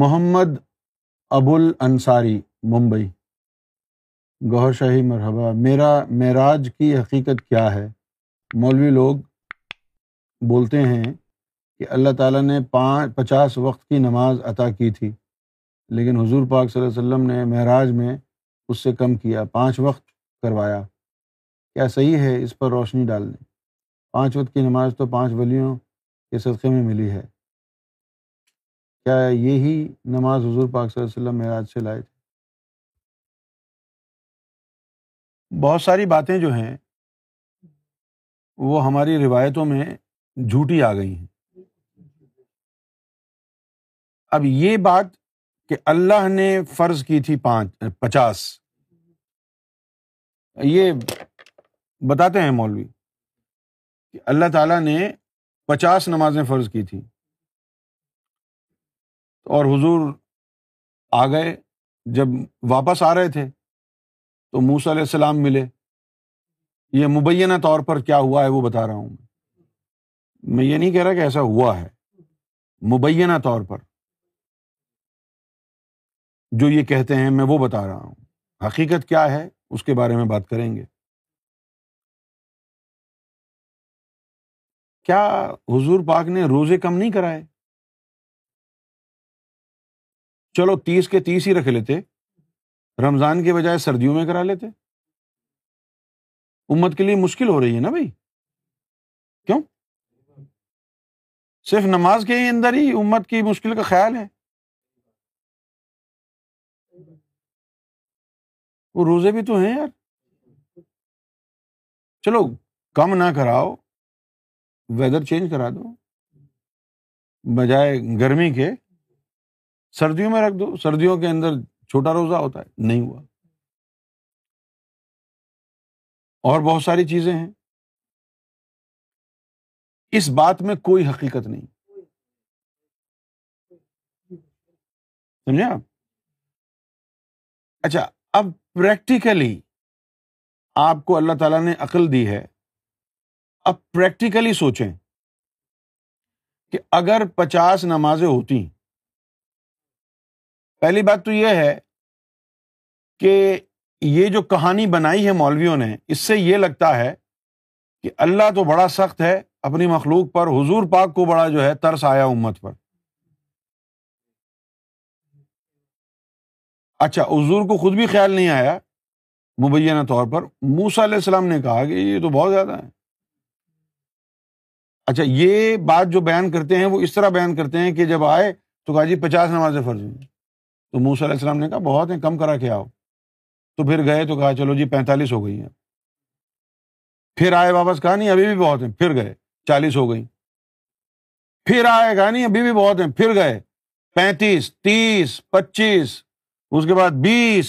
محمد ابوالانصاری ممبئی گوہر شاہی مرحبا میرا معراج کی حقیقت کیا ہے مولوی لوگ بولتے ہیں کہ اللہ تعالیٰ نے پانچ پچاس وقت کی نماز عطا کی تھی لیکن حضور پاک صلی اللہ علیہ وسلم نے معراج میں اس سے کم کیا پانچ وقت کروایا کیا صحیح ہے اس پر روشنی ڈال دیں پانچ وقت کی نماز تو پانچ ولیوں کے صدقے میں ملی ہے کیا یہی نماز حضور پاک صلی اللہ علیہ وسلم معراج سے لائے تھے بہت ساری باتیں جو ہیں وہ ہماری روایتوں میں جھوٹی آ گئی ہیں اب یہ بات کہ اللہ نے فرض کی تھی پانچ پچاس یہ بتاتے ہیں مولوی کہ اللہ تعالیٰ نے پچاس نمازیں فرض کی تھیں اور حضور آ گئے جب واپس آ رہے تھے تو موسیٰ علیہ السلام ملے یہ مبینہ طور پر کیا ہوا ہے وہ بتا رہا ہوں میں یہ نہیں کہہ رہا کہ ایسا ہوا ہے مبینہ طور پر جو یہ کہتے ہیں میں وہ بتا رہا ہوں حقیقت کیا ہے اس کے بارے میں بات کریں گے کیا حضور پاک نے روزے کم نہیں کرائے چلو تیس کے تیس ہی رکھ لیتے رمضان کے بجائے سردیوں میں کرا لیتے امت کے لیے مشکل ہو رہی ہے نا بھائی کیوں صرف نماز کے ہی اندر ہی امت کی مشکل کا خیال ہے وہ روزے بھی تو ہیں یار چلو کم نہ کراؤ ویدر چینج کرا دو بجائے گرمی کے سردیوں میں رکھ دو سردیوں کے اندر چھوٹا روزہ ہوتا ہے نہیں ہوا اور بہت ساری چیزیں ہیں اس بات میں کوئی حقیقت نہیں سمجھے آپ اچھا اب پریکٹیکلی آپ کو اللہ تعالیٰ نے عقل دی ہے اب پریکٹیکلی سوچیں کہ اگر پچاس نمازیں ہوتی پہلی بات تو یہ ہے کہ یہ جو کہانی بنائی ہے مولویوں نے اس سے یہ لگتا ہے کہ اللہ تو بڑا سخت ہے اپنی مخلوق پر حضور پاک کو بڑا جو ہے ترس آیا امت پر اچھا حضور کو خود بھی خیال نہیں آیا مبینہ طور پر موسا علیہ السلام نے کہا کہ یہ تو بہت زیادہ ہے اچھا یہ بات جو بیان کرتے ہیں وہ اس طرح بیان کرتے ہیں کہ جب آئے تو کہا جی پچاس نمازیں فرض ہوئیں تو موس علیہ السلام نے کہا بہت ہیں کم کرا کے آؤ تو پھر گئے تو کہا چلو جی پینتالیس ہو گئی ہیں پھر آئے واپس کہا نہیں ابھی بھی بہت ہیں پھر گئے چالیس ہو گئی آئے کہا نہیں ابھی بھی بہت ہیں پھر گئے پینتیس تیس پچیس اس کے بعد بیس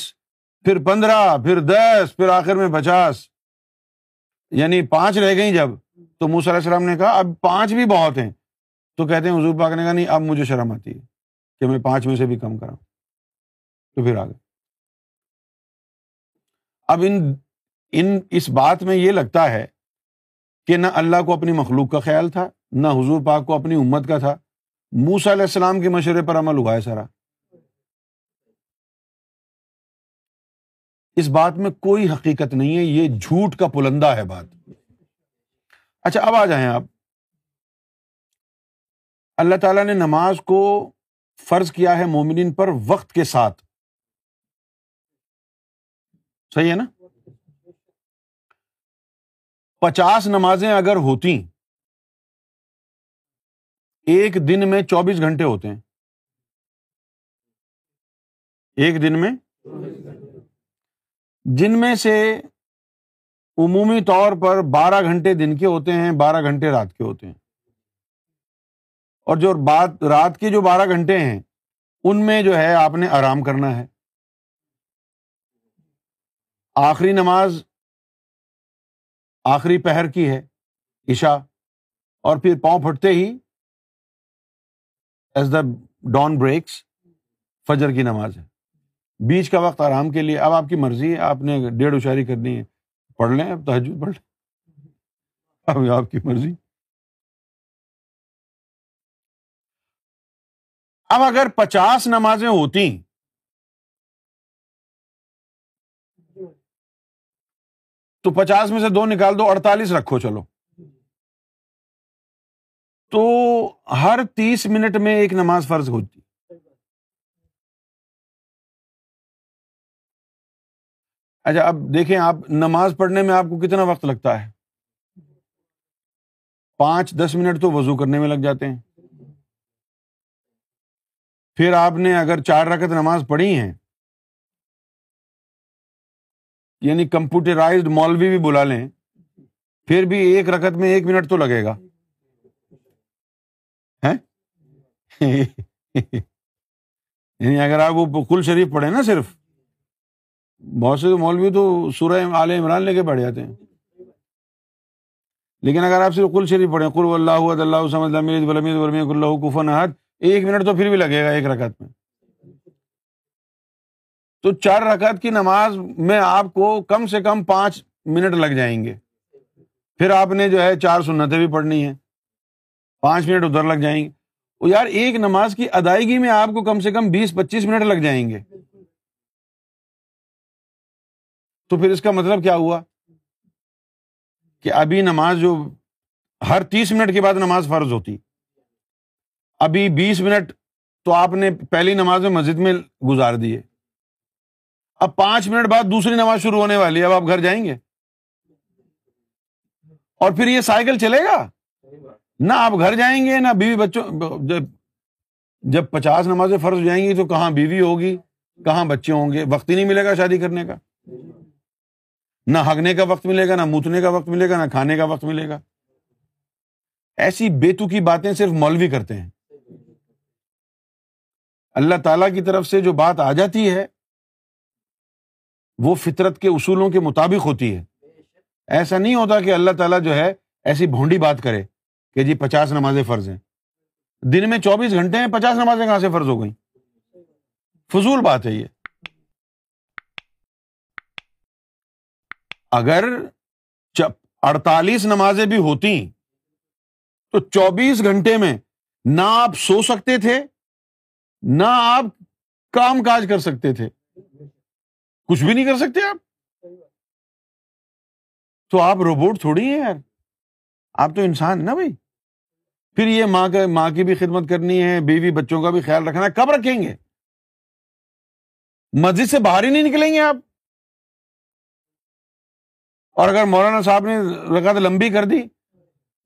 پھر پندرہ پھر دس پھر آخر میں پچاس یعنی پانچ رہ گئی جب تو موسیٰ علیہ السلام نے کہا اب پانچ بھی بہت ہیں تو کہتے ہیں حضور پاک نے کہا نہیں اب مجھے شرم آتی ہے کہ میں پانچ میں سے بھی کم کراؤں تو پھر آ گئے اب ان ان اس بات میں یہ لگتا ہے کہ نہ اللہ کو اپنی مخلوق کا خیال تھا نہ حضور پاک کو اپنی امت کا تھا موسا علیہ السلام کے مشورے پر عمل ہوا ہے سارا اس بات میں کوئی حقیقت نہیں ہے یہ جھوٹ کا پلندہ ہے بات اچھا اب آ جائیں آپ اللہ تعالیٰ نے نماز کو فرض کیا ہے مومن پر وقت کے ساتھ صحیح ہے نا پچاس نمازیں اگر ہوتی ایک دن میں چوبیس گھنٹے ہوتے ہیں ایک دن میں جن میں سے عمومی طور پر بارہ گھنٹے دن کے ہوتے ہیں بارہ گھنٹے رات کے ہوتے ہیں اور جو رات کے جو بارہ گھنٹے ہیں ان میں جو ہے آپ نے آرام کرنا ہے آخری نماز آخری پہر کی ہے عشا اور پھر پاؤں پھٹتے ہی ایز دا ڈان بریکس فجر کی نماز ہے بیچ کا وقت آرام کے لیے اب آپ کی مرضی ہے آپ نے ڈیڑھ اشاری کرنی ہے پڑھ لیں اب تحجد پڑھ لیں اب آپ کی مرضی اب اگر پچاس نمازیں ہوتی تو پچاس میں سے دو نکال دو اڑتالیس رکھو چلو تو ہر تیس منٹ میں ایک نماز فرض ہوتی اچھا اب دیکھیں آپ نماز پڑھنے میں آپ کو کتنا وقت لگتا ہے پانچ دس منٹ تو وضو کرنے میں لگ جاتے ہیں پھر آپ نے اگر چار رکت نماز پڑھی ہیں یعنی کمپیوٹرائزڈ مولوی بھی بلا لیں پھر بھی ایک رکت میں ایک منٹ تو لگے گا یعنی اگر آپ وہ کل شریف پڑھے نا صرف بہت سے مولوی تو سورہ آل عمران لے کے پڑھ جاتے ہیں لیکن اگر آپ صرف کل شریف پڑھیں کل اللہ اللہ احد ایک منٹ تو پھر بھی لگے گا ایک رکت میں تو چار رکعت کی نماز میں آپ کو کم سے کم پانچ منٹ لگ جائیں گے پھر آپ نے جو ہے چار سنتیں بھی پڑھنی ہیں پانچ منٹ ادھر لگ جائیں گے وہ یار ایک نماز کی ادائیگی میں آپ کو کم سے کم بیس پچیس منٹ لگ جائیں گے تو پھر اس کا مطلب کیا ہوا کہ ابھی نماز جو ہر تیس منٹ کے بعد نماز فرض ہوتی ابھی بیس منٹ تو آپ نے پہلی نماز میں مسجد میں گزار دیے اب پانچ منٹ بعد دوسری نماز شروع ہونے والی ہے اب آپ گھر جائیں گے اور پھر یہ سائیکل چلے گا نہ آپ گھر جائیں گے نہ بیوی بچوں جب پچاس نمازیں فرض جائیں گی تو کہاں بیوی ہوگی کہاں بچے ہوں گے وقت ہی نہیں ملے گا شادی کرنے کا نہ ہگنے کا وقت ملے گا نہ موتنے کا وقت ملے گا نہ کھانے کا وقت ملے گا ایسی بیتو کی باتیں صرف مولوی کرتے ہیں اللہ تعالی کی طرف سے جو بات آ جاتی ہے وہ فطرت کے اصولوں کے مطابق ہوتی ہے ایسا نہیں ہوتا کہ اللہ تعالیٰ جو ہے ایسی بھونڈی بات کرے کہ جی پچاس نمازیں فرض ہیں دن میں چوبیس گھنٹے ہیں پچاس نمازیں کہاں سے فرض ہو گئیں فضول بات ہے یہ اگر اڑتالیس نمازیں بھی ہوتی تو چوبیس گھنٹے میں نہ آپ سو سکتے تھے نہ آپ کام کاج کر سکتے تھے کچھ بھی نہیں کر سکتے آپ تو آپ روبوٹ تھوڑی ہیں یار آپ تو انسان نا بھائی پھر یہ ماں کا ماں کی بھی خدمت کرنی ہے بیوی بچوں کا بھی خیال رکھنا ہے کب رکھیں گے مسجد سے باہر ہی نہیں نکلیں گے آپ اور اگر مولانا صاحب نے رکھا تو لمبی کر دی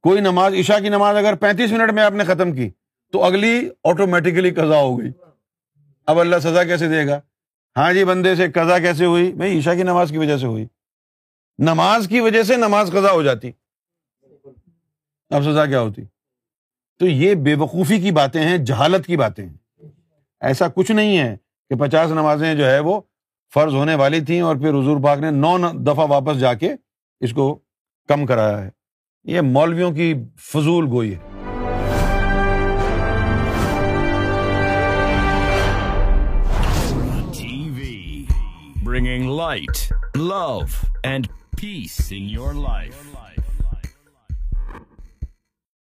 کوئی نماز عشاء کی نماز اگر پینتیس منٹ میں آپ نے ختم کی تو اگلی آٹومیٹکلی قضا ہو گئی اب اللہ سزا کیسے دے گا ہاں جی بندے سے قضا کیسے ہوئی بھائی عشاء کی نماز کی وجہ سے ہوئی نماز کی وجہ سے نماز قزا ہو جاتی اب سزا کیا ہوتی تو یہ بے وقوفی کی باتیں ہیں جہالت کی باتیں ہیں ایسا کچھ نہیں ہے کہ پچاس نمازیں جو ہے وہ فرض ہونے والی تھیں اور پھر حضور پاک نے نو دفعہ واپس جا کے اس کو کم کرایا ہے یہ مولویوں کی فضول گوئی ہے bringing light, love, and peace in your life.